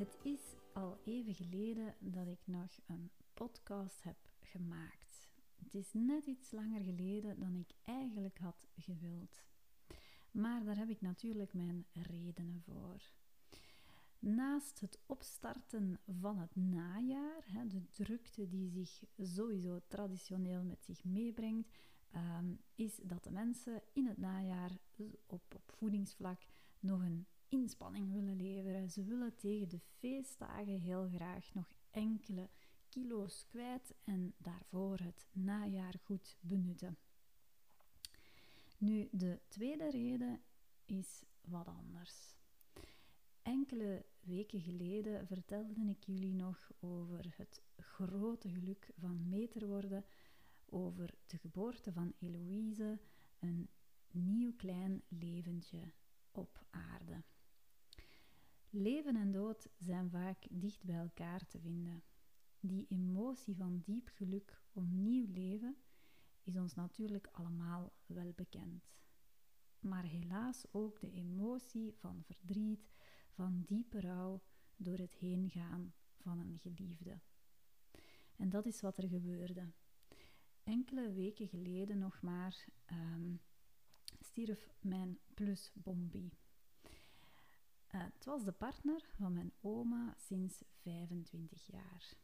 Het is al even geleden dat ik nog een podcast heb gemaakt. Het is net iets langer geleden dan ik eigenlijk had gewild. Maar daar heb ik natuurlijk mijn redenen voor. Naast het opstarten van het najaar, de drukte die zich sowieso traditioneel met zich meebrengt, ehm, is dat de mensen in het najaar op, op voedingsvlak nog een inspanning willen leveren. Ze willen tegen de feestdagen heel graag nog enkele kilo's kwijt en daarvoor het najaar goed benutten. Nu, de tweede reden is wat anders. Enkele weken geleden vertelde ik jullie nog over het grote geluk van meter worden, over de geboorte van Eloïse, een nieuw klein leventje op aarde. Leven en dood zijn vaak dicht bij elkaar te vinden. Die emotie van diep geluk om nieuw leven is ons natuurlijk allemaal wel bekend. Maar helaas ook de emotie van verdriet, van diepe rouw door het heengaan van een geliefde. En dat is wat er gebeurde. Enkele weken geleden nog maar um, stierf mijn plus Bombi. Uh, het was de partner van mijn oma sinds 25 jaar.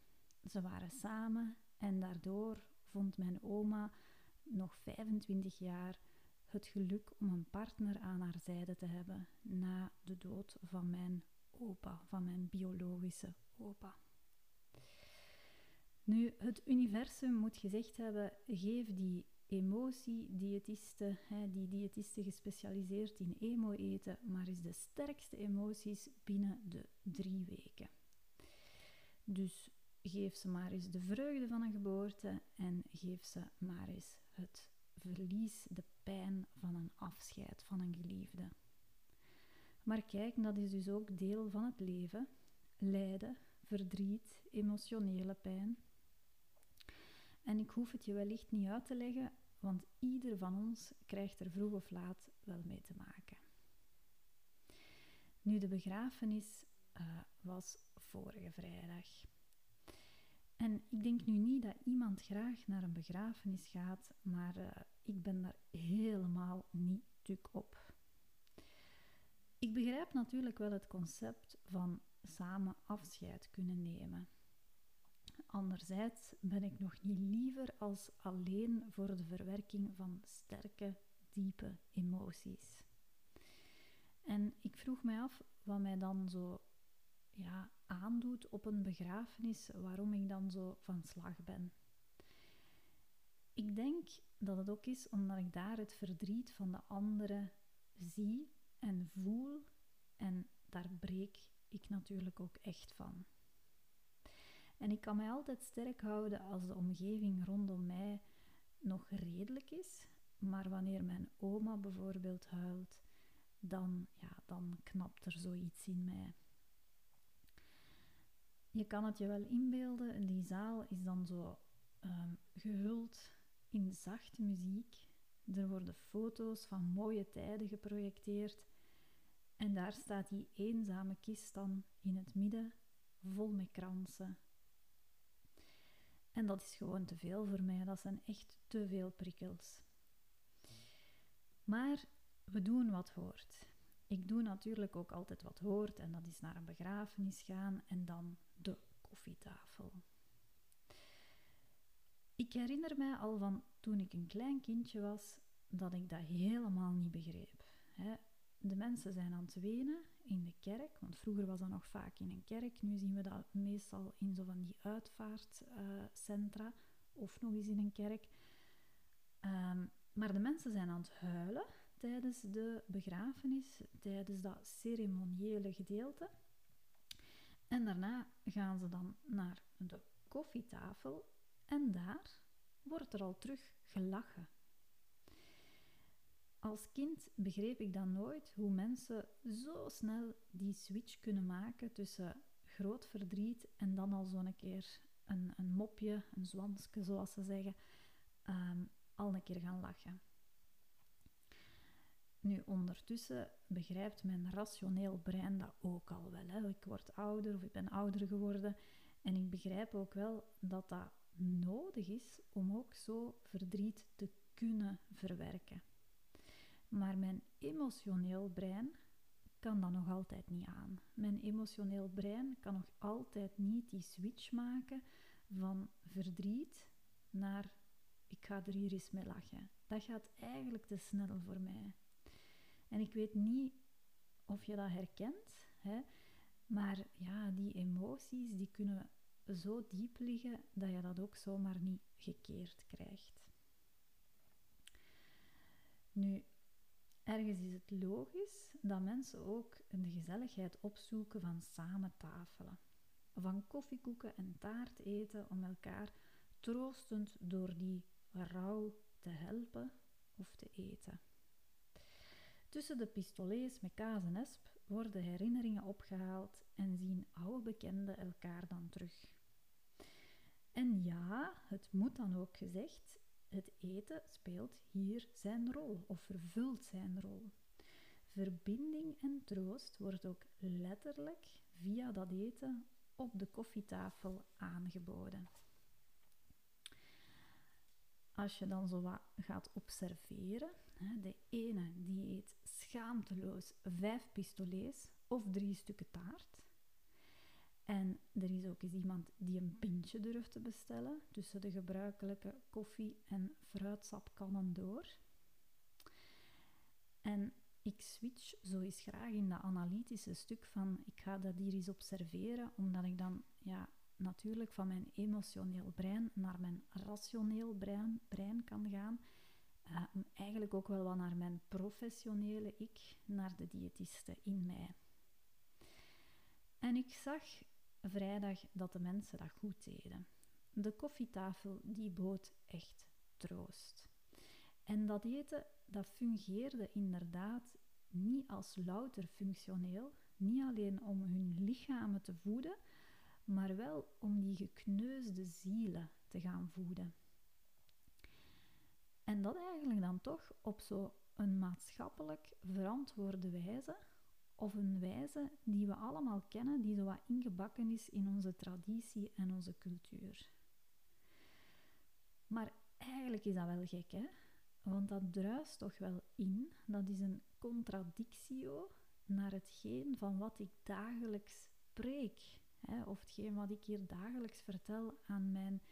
Ze waren samen en daardoor vond mijn oma nog 25 jaar het geluk om een partner aan haar zijde te hebben na de dood van mijn opa, van mijn biologische opa. Nu, het universum moet gezegd hebben: geef die emotiediëtisten, die diëtisten gespecialiseerd in emo eten, maar is de sterkste emoties binnen de drie weken. Dus geef ze maar eens de vreugde van een geboorte en geef ze maar eens het verlies, de pijn van een afscheid van een geliefde. Maar kijk, dat is dus ook deel van het leven. Lijden, verdriet, emotionele pijn. En ik hoef het je wellicht niet uit te leggen, want ieder van ons krijgt er vroeg of laat wel mee te maken. Nu, de begrafenis uh, was vorige vrijdag. En ik denk nu niet dat iemand graag naar een begrafenis gaat, maar uh, ik ben daar helemaal niet tuk op. Ik begrijp natuurlijk wel het concept van samen afscheid kunnen nemen. Anderzijds ben ik nog niet liever als alleen voor de verwerking van sterke, diepe emoties. En ik vroeg mij af wat mij dan zo ja, aandoet op een begrafenis, waarom ik dan zo van slag ben. Ik denk dat het ook is omdat ik daar het verdriet van de anderen zie en voel en daar breek ik natuurlijk ook echt van. En ik kan mij altijd sterk houden als de omgeving rondom mij nog redelijk is, maar wanneer mijn oma bijvoorbeeld huilt, dan, ja, dan knapt er zoiets in mij. Je kan het je wel inbeelden, die zaal is dan zo um, gehuld in zachte muziek. Er worden foto's van mooie tijden geprojecteerd. En daar staat die eenzame kist dan in het midden, vol met kransen en dat is gewoon te veel voor mij. Dat zijn echt te veel prikkels. Maar we doen wat hoort. Ik doe natuurlijk ook altijd wat hoort en dat is naar een begrafenis gaan en dan de koffietafel. Ik herinner mij al van toen ik een klein kindje was dat ik dat helemaal niet begreep. De mensen zijn aan het wenen in de kerk, want vroeger was dat nog vaak in een kerk. Nu zien we dat meestal in zo van die uitvaartcentra of nog eens in een kerk. Ehm, maar de mensen zijn aan het huilen tijdens de begrafenis, tijdens dat ceremoniële gedeelte. En daarna gaan ze dan naar de koffietafel en daar wordt er al terug gelachen. Als kind begreep ik dan nooit hoe mensen zo snel die switch kunnen maken tussen groot verdriet en dan al zo'n keer een, een mopje, een zwanske zoals ze zeggen, um, al een keer gaan lachen. Nu, ondertussen begrijpt mijn rationeel brein dat ook al wel. Hè. Ik word ouder of ik ben ouder geworden. En ik begrijp ook wel dat dat nodig is om ook zo verdriet te kunnen verwerken. Maar mijn emotioneel brein kan dat nog altijd niet aan. Mijn emotioneel brein kan nog altijd niet die switch maken van verdriet naar ik ga er hier eens mee lachen. Dat gaat eigenlijk te snel voor mij. En ik weet niet of je dat herkent, hè, maar ja, die emoties die kunnen zo diep liggen dat je dat ook zomaar niet gekeerd krijgt. Nu, ergens is het logisch dat mensen ook de gezelligheid opzoeken van samen tafelen. Van koffiekoeken en taart eten om elkaar troostend door die rouw te helpen of te eten. Tussen de pistolets met kaas en esp worden herinneringen opgehaald en zien oude bekenden elkaar dan terug. En ja, het moet dan ook gezegd, het eten speelt hier zijn rol of vervult zijn rol. Verbinding en troost wordt ook letterlijk via dat eten op de koffietafel aangeboden. Als je dan zo gaat observeren, de ene die eet schaamteloos vijf pistolets of drie stukken taart. En er is ook eens iemand die een pintje durft te bestellen tussen de gebruikelijke koffie- en fruitsapkannen door. En ik switch zo eens graag in dat analytische stuk van ik ga dat hier eens observeren, omdat ik dan ja, natuurlijk van mijn emotioneel brein naar mijn rationeel brein, brein kan gaan. Uh, eigenlijk ook wel wat naar mijn professionele ik, naar de diëtiste in mij. En ik zag vrijdag dat de mensen dat goed deden. De koffietafel die bood echt troost. En dat eten dat fungeerde inderdaad niet als louter functioneel, niet alleen om hun lichamen te voeden, maar wel om die gekneusde zielen te gaan voeden. En dat eigenlijk dan toch op zo'n maatschappelijk verantwoorde wijze, of een wijze die we allemaal kennen, die zo wat ingebakken is in onze traditie en onze cultuur. Maar eigenlijk is dat wel gek, hè? Want dat druist toch wel in. Dat is een contradictio naar hetgeen van wat ik dagelijks preek. Hè? Of hetgeen wat ik hier dagelijks vertel aan mijn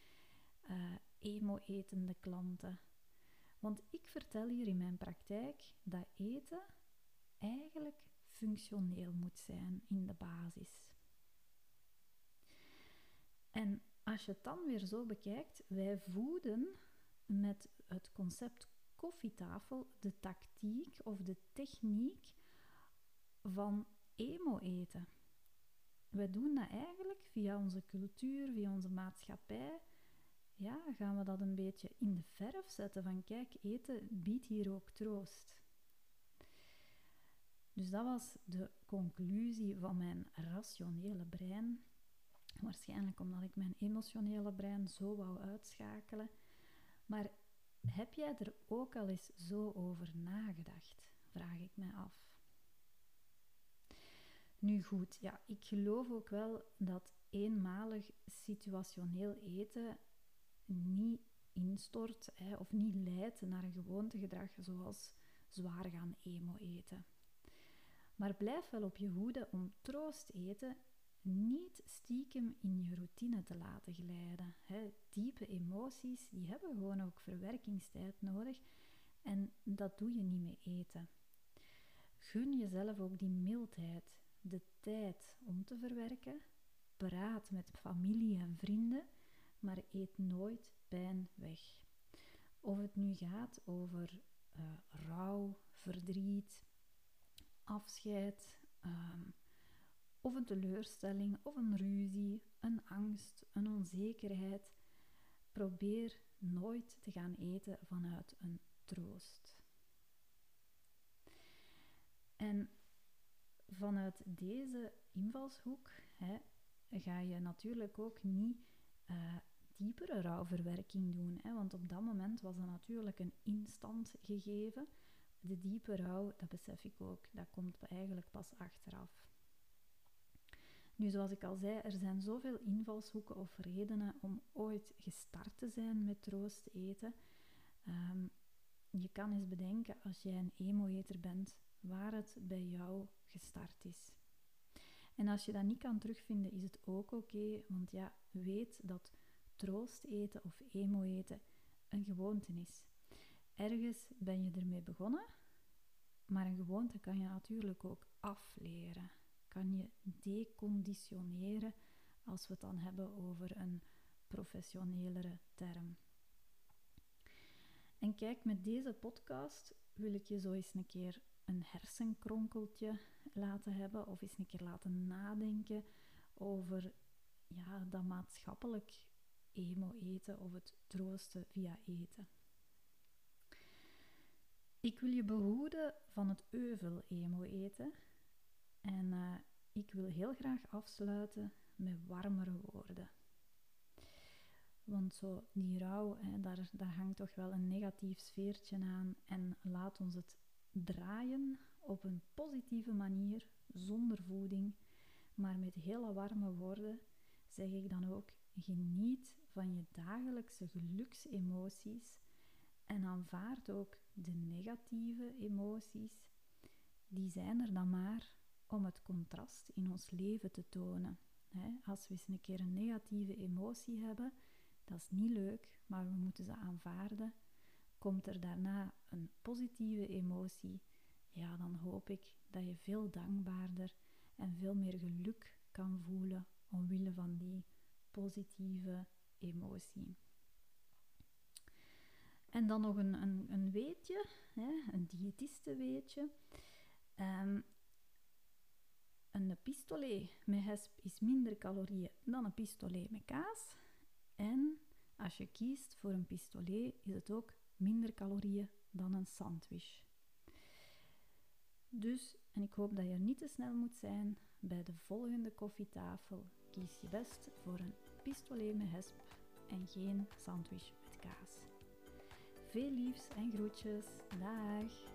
uh, emo-etende klanten. Want ik vertel hier in mijn praktijk dat eten eigenlijk functioneel moet zijn in de basis. En als je het dan weer zo bekijkt, wij voeden met het concept koffietafel de tactiek of de techniek van emo-eten. We doen dat eigenlijk via onze cultuur, via onze maatschappij. Ja, gaan we dat een beetje in de verf zetten van kijk, eten biedt hier ook troost. Dus dat was de conclusie van mijn rationele brein. Waarschijnlijk omdat ik mijn emotionele brein zo wou uitschakelen. Maar heb jij er ook al eens zo over nagedacht? Vraag ik mij af. Nu goed, ja, ik geloof ook wel dat eenmalig situationeel eten niet instort hè, of niet leidt naar een gewoontegedrag zoals zwaar gaan emo eten. Maar blijf wel op je hoede om troost eten niet stiekem in je routine te laten glijden. Diepe emoties die hebben gewoon ook verwerkingstijd nodig en dat doe je niet met eten. Gun jezelf ook die mildheid, de tijd om te verwerken. Praat met familie en vrienden, maar eet nooit pijn weg. Of het nu gaat over uh, rouw, verdriet, afscheid, um, of een teleurstelling, of een ruzie, een angst, een onzekerheid. Probeer nooit te gaan eten vanuit een troost. En vanuit deze invalshoek hè, ga je natuurlijk ook niet uh, diepere rouwverwerking doen. Hè, want op dat moment was dat natuurlijk een instant gegeven. De diepe rouw, dat besef ik ook, dat komt eigenlijk pas achteraf. Nu, zoals ik al zei, er zijn zoveel invalshoeken of redenen om ooit gestart te zijn met troost eten. Um, je kan eens bedenken als jij een emo-eter bent, waar het bij jou gestart is. En als je dat niet kan terugvinden, is het ook oké, want ja, weet dat troost eten of emo eten een gewoonte is. Ergens ben je ermee begonnen, maar een gewoonte kan je natuurlijk ook afleren. Kan je deconditioneren als we het dan hebben over een professionelere term. En kijk, met deze podcast wil ik je zo eens een keer een hersenkronkeltje laten hebben of eens een keer laten nadenken over ja, dat maatschappelijk emo eten of het troosten via eten. Ik wil je behoeden van het euvel emo eten en uh, ik wil heel graag afsluiten met warmere woorden. Want zo die rouw, hè, daar, daar hangt toch wel een negatief sfeertje aan. En laat ons het draaien op een positieve manier, zonder voeding, maar met hele warme woorden, zeg ik dan ook: geniet van je dagelijkse geluksemoties en aanvaard ook de negatieve emoties. Die zijn er dan maar om het contrast in ons leven te tonen. Als we eens een keer een negatieve emotie hebben, dat is niet leuk, maar we moeten ze aanvaarden. Komt er daarna een positieve emotie, ja, dan hoop ik dat je veel dankbaarder en veel meer geluk kan voelen omwille van die positieve emotie. En dan nog een, een, een weetje, hè, een diëtistenweetje. Um, een pistolet met hesp is minder calorieën dan een pistolet met kaas. En als je kiest voor een pistolet, is het ook minder calorieën dan een sandwich. Dus, en ik hoop dat je niet te snel moet zijn, bij de volgende koffietafel kies je best voor een pistolet met hesp en geen sandwich met kaas. Veel liefs en groetjes. Dag!